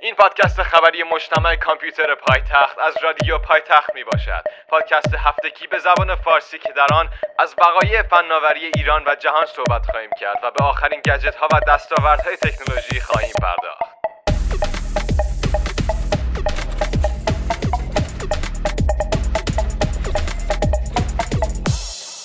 این پادکست خبری مجتمع کامپیوتر پایتخت از رادیو پایتخت می باشد پادکست هفتگی به زبان فارسی که در آن از وقایع فناوری ایران و جهان صحبت خواهیم کرد و به آخرین گجت ها و دستاوردهای تکنولوژی خواهیم پرداخت.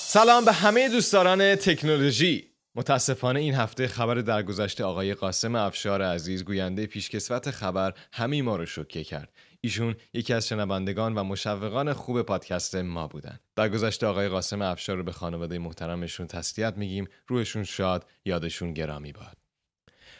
سلام به همه دوستداران تکنولوژی. متاسفانه این هفته خبر درگذشته آقای قاسم افشار عزیز گوینده پیشکسوت خبر همه ما رو شوکه کرد. ایشون یکی از شنوندگان و مشوقان خوب پادکست ما بودن. درگذشته آقای قاسم افشار رو به خانواده محترمشون تسلیت میگیم. روحشون شاد یادشون گرامی باد.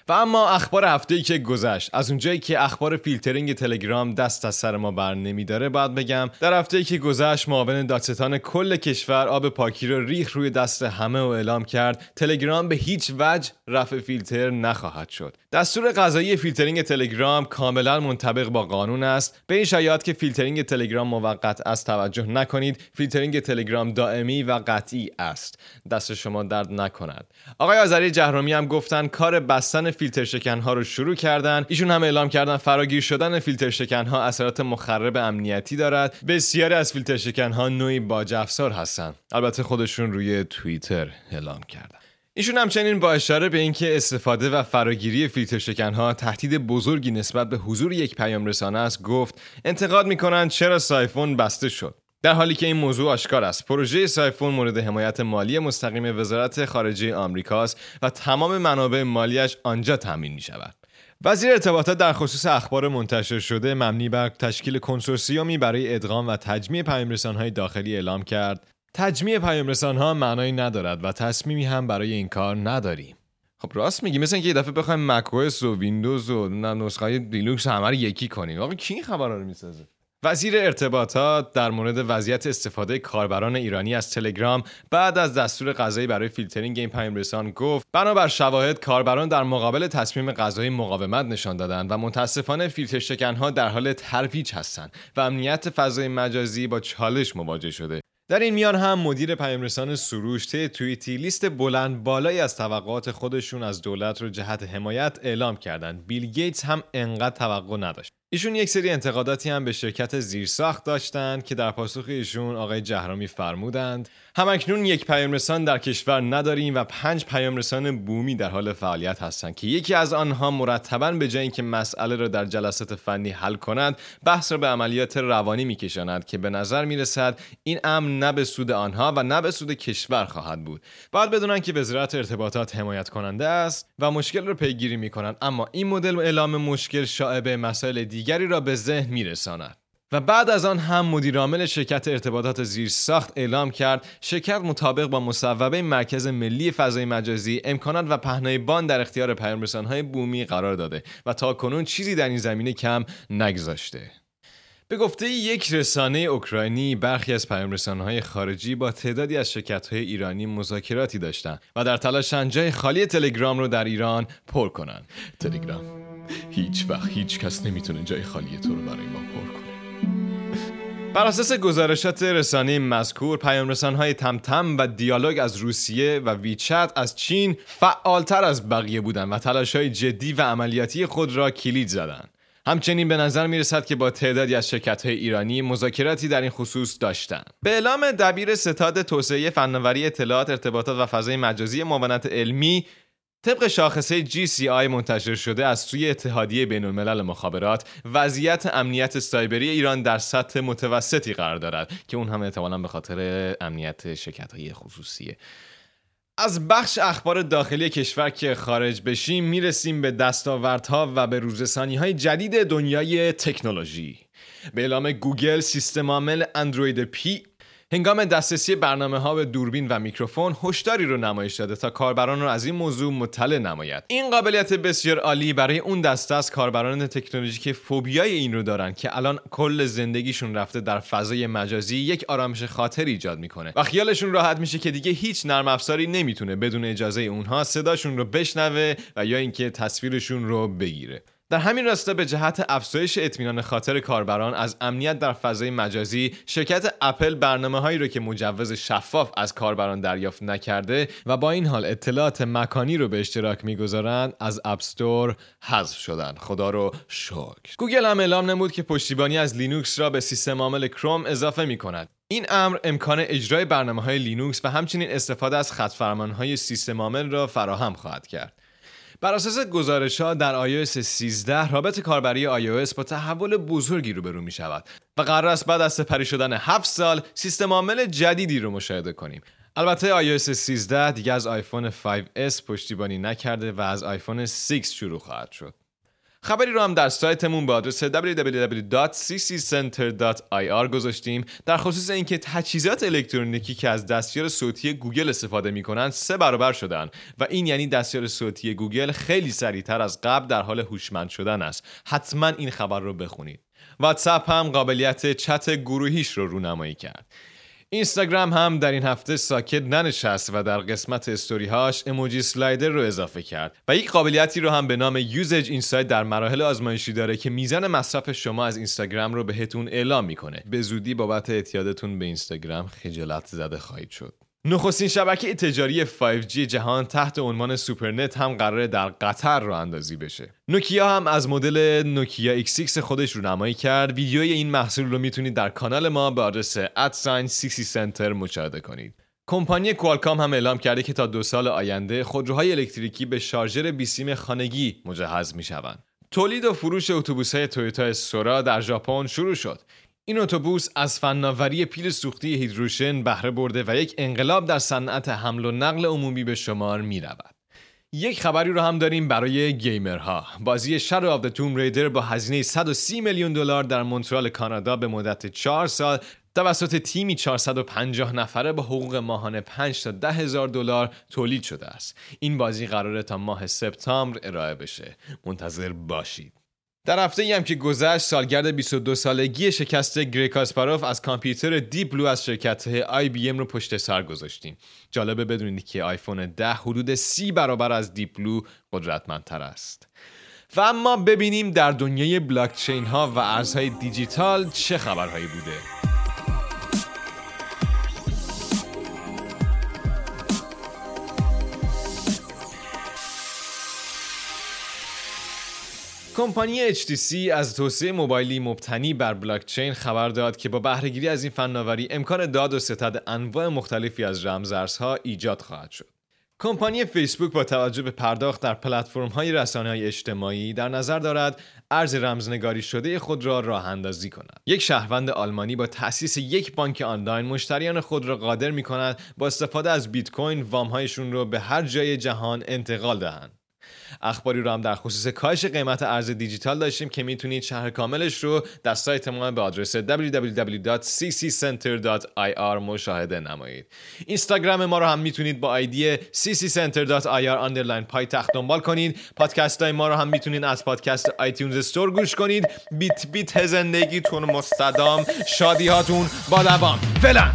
و اما اخبار هفته ای که گذشت. از اونجایی که اخبار فیلترینگ تلگرام دست از سر ما بر نمیداره باید بگم در هفته ای که گذشت معاون دادستان کل کشور آب پاکی رو ریخ روی دست همه و اعلام کرد تلگرام به هیچ وجه رفع فیلتر نخواهد شد. دستور قضایی فیلترینگ تلگرام کاملا منطبق با قانون است. به این شایعات که فیلترینگ تلگرام موقت است توجه نکنید فیلترینگ تلگرام دائمی و قطعی است. دست شما درد نکند. آقای آذری جهرومی هم گفتن کار بستن فیلتر شکن ها رو شروع کردن. ایشون هم اعلام کردن فراگیر شدن فیلتر شکن ها اثرات مخرب امنیتی دارد. بسیاری از فیلتر شکن ها نوعی باج افزار هستن البته خودشون روی توییتر اعلام کردن. ایشون همچنین با اشاره به اینکه استفاده و فراگیری فیلتر شکن ها تهدید بزرگی نسبت به حضور یک پیام رسانه است گفت انتقاد می‌کنند چرا سایفون بسته شد. در حالی که این موضوع آشکار است پروژه سایفون مورد حمایت مالی مستقیم وزارت خارجه آمریکاست و تمام منابع مالیش آنجا تامین می شود وزیر ارتباطات در خصوص اخبار منتشر شده مبنی بر تشکیل کنسورسیومی برای ادغام و تجمیع پیامرسانهای داخلی اعلام کرد. تجمیع پیامرسانها معنایی ندارد و تصمیمی هم برای این کار نداریم. خب راست میگی مثل اینکه یه دفعه بخوایم مک و ویندوز و نسخه دیلوکس همه یکی کنیم. واقعا کی این خبرا رو می‌سازه؟ وزیر ارتباطات در مورد وضعیت استفاده کاربران ایرانی از تلگرام بعد از دستور قضایی برای فیلترینگ این پیامرسان گفت بنابر شواهد کاربران در مقابل تصمیم قضایی مقاومت نشان دادند و متاسفانه فیلتر شکنها در حال ترویج هستند و امنیت فضای مجازی با چالش مواجه شده در این میان هم مدیر پیامرسان سروش طی توییتی لیست بلند بالایی از توقعات خودشون از دولت رو جهت حمایت اعلام کردند. بیل گیتس هم انقدر توقع نداشت. ایشون یک سری انتقاداتی هم به شرکت زیرساخت داشتند که در پاسخ ایشون آقای جهرامی فرمودند. همکنون یک پیامرسان در کشور نداریم و پنج پیامرسان بومی در حال فعالیت هستند که یکی از آنها مرتبا به جای اینکه مسئله را در جلسات فنی حل کند بحث را به عملیات روانی میکشاند که به نظر می‌رسد این امر نه به سود آنها و نه به سود کشور خواهد بود. باید بدونن که وزارت ارتباطات حمایت کننده است و مشکل را پیگیری می‌کنند. اما این مدل اعلام مشکل شاعبه مسائل دیگری را به ذهن میرساند. و بعد از آن هم مدیرعامل شرکت ارتباطات زیر ساخت اعلام کرد شرکت مطابق با مصوبه مرکز ملی فضای مجازی امکانات و پهنای بان در اختیار پیامرسانهای بومی قرار داده و تا کنون چیزی در این زمینه کم نگذاشته. به گفته یک رسانه اوکراینی برخی از پیامرسانهای خارجی با تعدادی از شرکت‌های ایرانی مذاکراتی داشتند و در تلاشن جای خالی تلگرام رو در ایران پر کنند. تلگرام. هیچ وقت هیچ کس نمی‌تونه جای خالی تو رو برای ما پر کنه. بر اساس گزارشات رسانه مذکور پیام های تمتم و دیالوگ از روسیه و ویچت از چین فعالتر از بقیه بودند و تلاش های جدی و عملیاتی خود را کلید زدند همچنین به نظر می رسد که با تعدادی از شرکت های ایرانی مذاکراتی در این خصوص داشتند. به اعلام دبیر ستاد توسعه فناوری اطلاعات ارتباطات و فضای مجازی معاونت علمی طبق شاخصه GCI منتشر شده از سوی اتحادیه بین الملل مخابرات وضعیت امنیت سایبری ایران در سطح متوسطی قرار دارد که اون هم احتمالا به خاطر امنیت شرکت های خصوصیه از بخش اخبار داخلی کشور که خارج بشیم می‌رسیم به دستاوردها و به روزسانی های جدید دنیای تکنولوژی. به اعلام گوگل سیستم عامل اندروید P هنگام دسترسی برنامه ها به دوربین و میکروفون هشداری رو نمایش داده تا کاربران رو از این موضوع مطلع نماید. این قابلیت بسیار عالی برای اون دسته از کاربران تکنولوژی که فوبیای این رو دارن که الان کل زندگیشون رفته در فضای مجازی یک آرامش خاطر ایجاد می‌کنه و خیالشون راحت میشه که دیگه هیچ نرم افزاری نمی‌تونه بدون اجازه اونها صداشون رو بشنوه و یا اینکه تصویرشون رو بگیره. در همین راستا به جهت افزایش اطمینان خاطر کاربران از امنیت در فضای مجازی شرکت اپل برنامه هایی رو که مجوز شفاف از کاربران دریافت نکرده و با این حال اطلاعات مکانی رو به اشتراک می‌گذارند از App Store حذف شدن. خدا رو شکر. گوگل هم اعلام نمود که پشتیبانی از لینوکس را به سیستم عامل کروم اضافه می کند این امر امکان اجرای برنامه های لینوکس و همچنین استفاده از خط های سیستم عامل را فراهم خواهد کرد. بر اساس گزارش ها در iOS 13 رابط کاربری iOS با تحول بزرگی روبرو می شود و قرار است بعد از سپری شدن 7 سال سیستم عامل جدیدی رو مشاهده کنیم. البته iOS 13 دیگه از آیفون 5S پشتیبانی نکرده و از آیفون 6 شروع خواهد شد. خبری رو هم در سایتمون با آدرس www.cccenter.ir گذاشتیم. در خصوص اینکه تجهیزات الکترونیکی که از دستیار صوتی گوگل استفاده می‌کنن سه برابر شدن و این یعنی دستیار صوتی گوگل خیلی سریعتر از قبل در حال هوشمند شدن است. حتما این خبر رو بخونید. واتساپ هم قابلیت چت گروهیش رو رونمایی کرد. اینستاگرام هم در این هفته ساکت ننشست و در قسمت استوری هاش emoji slider رو اضافه کرد و یک قابلیتی رو هم به نام usage insight در مراحل آزمایشی داره که میزان مصرف شما از اینستاگرام رو بهتون اعلام می‌کنه. به زودی بابت اعتیادتون به اینستاگرام خجالت زده خواهید شد. نخستین شبکه تجاری 5G جهان تحت عنوان سوپرنت هم قراره در قطر راه اندازی بشه. نوکیا هم از مدل نوکیا X6 خودش رو نمایی کرد. ویدیوی این محصول رو می‌تونید در کانال ما به آدرس ادساین سی سنتر مشاهده کنید. کمپانی کوالکام هم اعلام کرده که تا دو سال آینده خودروهای الکتریکی به شارژر بیسیم خانگی مجهز می شوند. تولید و فروش اتوبوس‌های تویوتا سورا در ژاپن شروع شد. این اتوبوس از فناوری پیل سوختی هیدروژن بهره برده و یک انقلاب در صنعت حمل و نقل عمومی به شمار می رود. یک خبری رو هم داریم برای گیمرها. بازی Shadow of the Tomb Raider با هزینه 130 میلیون دلار در مونترال کانادا به مدت 4 سال توسط تیمی 450 نفره با حقوق ماهانه 5 تا 10 هزار دلار تولید شده است. این بازی قراره تا ماه سپتامبر ارائه بشه. منتظر باشید. در هفته ای هم که گذشت سالگرد 22 سالگی شکست گری کاسپاروف از کامپیوتر Deep Blue از شرکت IBM رو پشت سر گذاشتیم. جالبه بدونید که آیفون 10 حدود 30 برابر از Deep Blue قدرتمندتر است. و اما ببینیم در دنیای بلاکچین ها و ارزهای دیجیتال چه خبرهایی بوده. کمپانی HTC از توسعه موبایلی مبتنی بر بلاکچین خبر داد که با بهرهگیری از این فناوری امکان داد و ستد انواع مختلفی از رمزارزها ایجاد خواهد شد. کمپانی فیسبوک با توجه به پرداخت در پلتفرم های رسانه های اجتماعی در نظر دارد ارز رمزنگاری شده خود را راه اندازی کند. یک شهروند آلمانی با تأسیس یک بانک آنلاین مشتریان خود را قادر می کند با استفاده از بیت کوین وام هایشون را به هر جای جهان انتقال دهند. اخباری رو هم در خصوص کاهش قیمت ارز دیجیتال داشتیم که می‌تونید شهر کاملش رو در سایت ما به آدرس www.cccenter.ir مشاهده نمایید. اینستاگرام ما رو هم می‌تونید با آیدی cccenter.ir underline پای تخت دنبال کنید. پادکست های ما رو هم می‌تونید از پادکست آیتیونز استور گوش کنید. بیت بیت زندگیتون مستدام شادی هاتون با دوام. فعلا!